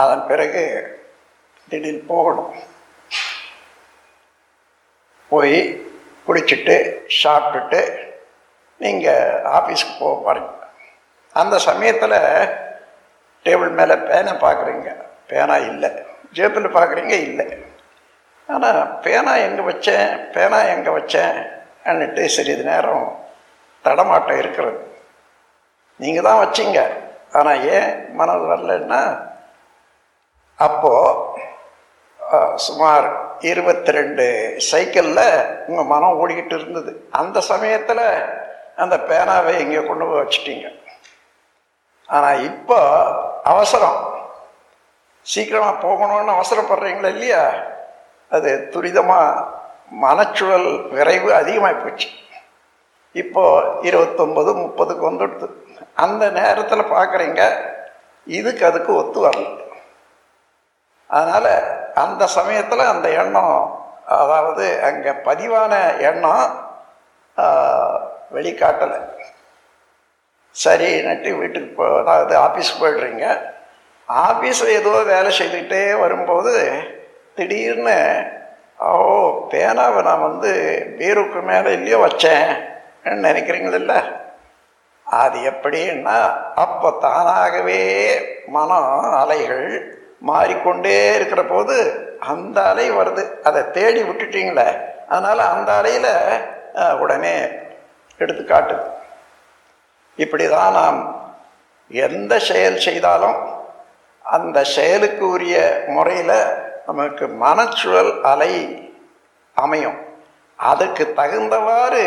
அதன் பிறகு திடீர்னு போகணும். போய் குடிச்சிட்டு சாப்பிட்டுட்டு நீங்கள் ஆஃபீஸ்க்கு போக பாருங்க. அந்த சமயத்தில் டேபிள் மேலே பேனை பார்க்குறீங்க பேனா இல்லை. ஜேபில் பார்க்குறீங்க இல்லை. ஆனால் பேனா எங்கே வச்சேன்? பேனா எங்கே வச்சேன்? அன்னுட்டு சிறிது நேரம் தடமாட்டம் இருக்கிறது. நீங்கள் தான் வச்சிங்க. ஆனால் ஏன் மனது வரலன்னா அப்போது சுமார் இருபத்தி ரெண்டு சைக்கிளில் உங்கள் மனம் ஓடிக்கிட்டு இருந்தது. அந்த சமயத்தில் அந்த பேனாவை இங்கே கொண்டு போய் வச்சிட்டீங்க. ஆனால் இப்போ அவசரம். சீக்கிரமாக போகணும்னு அவசரப்படுறீங்களா இல்லையா? அது துரிதமாக மனச்சுழல் விரைவு அதிகமாக போச்சு. இப்போ இருபத்தொம்பது முப்பதுக்கு வந்துடுது. அந்த நேரத்தில் பார்க்குறீங்க இதுக்கு அதுக்கு ஒத்து வரல. அதனால் அந்த சமயத்தில் அந்த எண்ணம் அதாவது அங்கே பதிவான எண்ணம் வெளிக்காட்டலை. சரி நட்டு வீட்டுக்கு போ அதாவது ஆஃபீஸுக்கு போய்டுறீங்க. ஆஃபீஸில் ஏதோ வேலை செய்துக்கிட்டே வரும்போது திடீர்னு ஓ பேனாவை நான் வந்து பீருக்கு மேலே இல்லையோ வச்சேன். நினைக்கிறீங்கள? அது எப்படின்னா அப்போ தானாகவே மனம் அலைகள் மாறிக்கொண்டே இருக்கிற போது அந்த அலை வருது. அதை தேடி விட்டுட்டீங்களே? அதனால் அந்த அலையில் உடனே எடுத்து காட்டுது இப்படி தான் நாம் எந்த செயல் செய்தாலும் அந்த செயலுக்கு உரிய முறையில் நமக்கு மனச்சூழல் அலை அமையும். அதுக்கு தகுந்தவாறு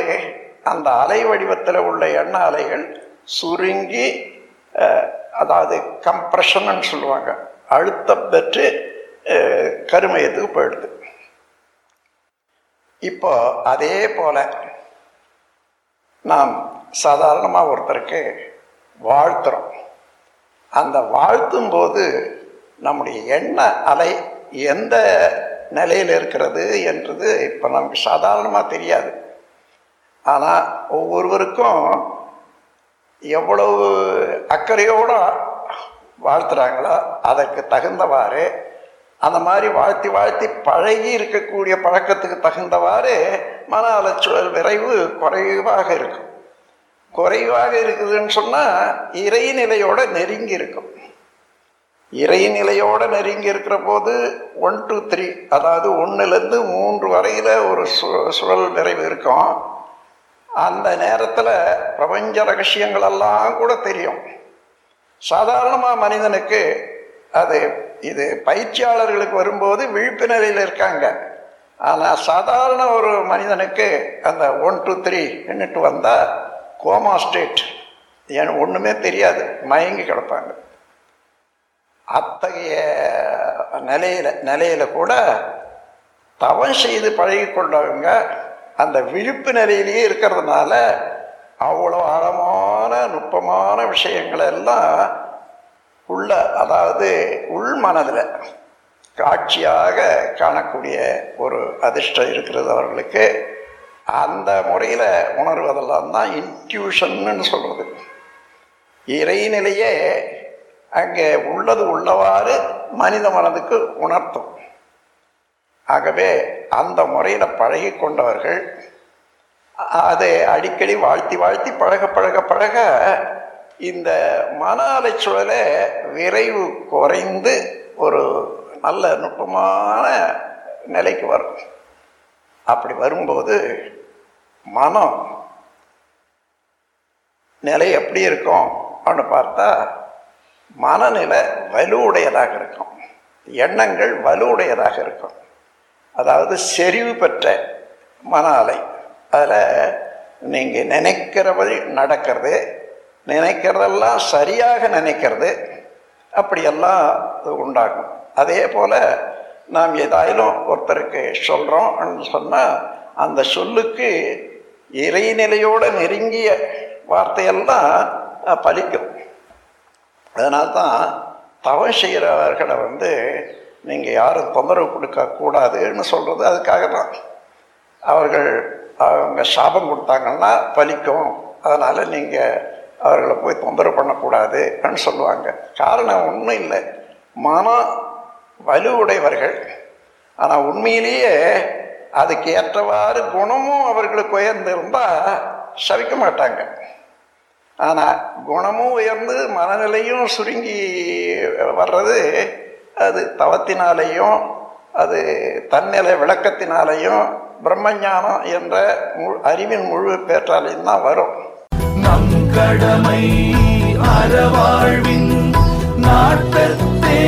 அந்த அலை வடிவத்தில் உள்ள எண்ண அலைகள் சுருங்கி அதாவது கம்ப்ரெஷன் சொல்லுவாங்க. அழுத்தம் பெற்று கருமையத்துக்கு போயிடுது இப்போ அதே போல நாம் சாதாரணமாக ஒருத்தருக்கு வாழ்த்துறோம். அந்த வாழ்த்தும் போது நம்முடைய எண்ண அலை எந்த நிலையில் இருக்கிறது என்றது இப்போ நமக்கு சாதாரணமாக தெரியாது. ஆனால் ஒவ்வொருவருக்கும் எவ்வளவு அக்கறையோடு வாழ்த்துறாங்களோ? அதற்கு தகுந்தவாறு அந்த மாதிரி வாழ்த்தி வாழ்த்தி பழகி இருக்கக்கூடிய பழக்கத்துக்கு தகுந்தவாறு மன அலைச்சூழல் விரைவு குறைவாக இருக்கும். குறைவாக இருக்குதுன்னு சொன்னால் இறைநிலையோட நெருங்கி இருக்கும். இறைநிலையோட நெருங்கி இருக்கிற போது ஒன் டூ த்ரீ அதாவது ஒன்றுலேருந்து மூன்று வரையில் ஒரு சு சுழல் விரைவு இருக்கும். அந்த நேரத்தில் பிரபஞ்ச ரகசியங்களெல்லாம் கூட தெரியும். சாதாரணமாக மனிதனுக்கு அது இது பயிற்சியாளர்களுக்கு வரும்போது விழிப்புணர்வில் நிலையில் இருக்காங்க. ஆனால் சாதாரண ஒரு மனிதனுக்கு அந்த ஒன் டூ த்ரீ என்னட்டு வந்தால் கோமா ஸ்டேட் எனக்கு ஒன்றுமே தெரியாது. மயங்கி கிடப்பாங்க. அத்தகைய நிலையில் நிலையில் கூட தவம் செய்து பழகி கொண்டவங்க அந்த விழிப்பு நிலையிலேயே இருக்கிறதுனால அவ்வளோ ஆழமான நுட்பமான விஷயங்களை எல்லாம் உள்ள அதாவது உள் மனதில் காட்சியாக காணக்கூடிய ஒரு அதிர்ஷ்டம் இருக்கிறது அவர்களுக்கு. அந்த முறையில் உணர்வதெல்லாம் தான் இன்ட்யூஷன்னு சொல்கிறது இறைநிலையே அங்கே உள்ளது உள்ளவாறு மனித மனதுக்கு உணர்த்தும். ஆகவே அந்த முறையில் பழகி கொண்டவர்கள் அதை அடிக்கடி வாழ்த்தி வாழ்த்தி பழக பழக பழக இந்த மன அலைச்சூழலை விரைவு குறைந்து ஒரு நல்ல நுட்பமான நிலைக்கு வரும். அப்படி வரும்போது மனம் நிலை எப்படி இருக்கும் அப்படின்னு பார்த்தா மனநிலை வலுவுடையதாக இருக்கும். எண்ணங்கள் வலுவுடையதாக இருக்கும். அதாவது செறிவு பெற்ற மன அலை அதில் நீங்கள் நினைக்கிறபடி நடக்கிறது நினைக்கிறதெல்லாம் சரியாக நினைக்கிறது அப்படியெல்லாம் உண்டாகும். அதே போல் நாம் ஏதாயிலும் ஒருத்தருக்கு சொல்கிறோம் சொன்னால் அந்த சொல்லுக்கு இறைநிலையோடு நெருங்கிய வார்த்தையெல்லாம் பலிக்கும். அதனால்தான் தவம் செய்கிறவர்களை வந்து நீங்கள் யாரும் தொந்தரவு கொடுக்கக்கூடாதுன்னு சொல்கிறது அதுக்காக தான் அவர்கள் அவங்க சாபம் கொடுத்தாங்கன்னா பலிக்கும். அதனால் நீங்கள் அவர்களை போய் தொந்தரவு பண்ணக்கூடாதுன்னு சொல்லுவாங்க. காரணம் ஒன்றும் இல்லை. மனம் வலுவுடையவர்கள். ஆனால் உண்மையிலேயே அதுக்கு ஏற்றவாறு குணமும் அவர்களுக்கு உயர்ந்திருந்தால் சவிக்க மாட்டாங்க. ஆனால் குணமும் உயர்ந்து மனநிலையும் சுருங்கி வர்றது அது தவத்தினாலேயும் அது தன்னிலை விளக்கத்தினாலேயும் பிரம்மஞானம் என்ற அறிவின் முழு பேற்றாலையும் தான் வரும். நம் கடமை அறவாழ்வின் நாட்டத்தே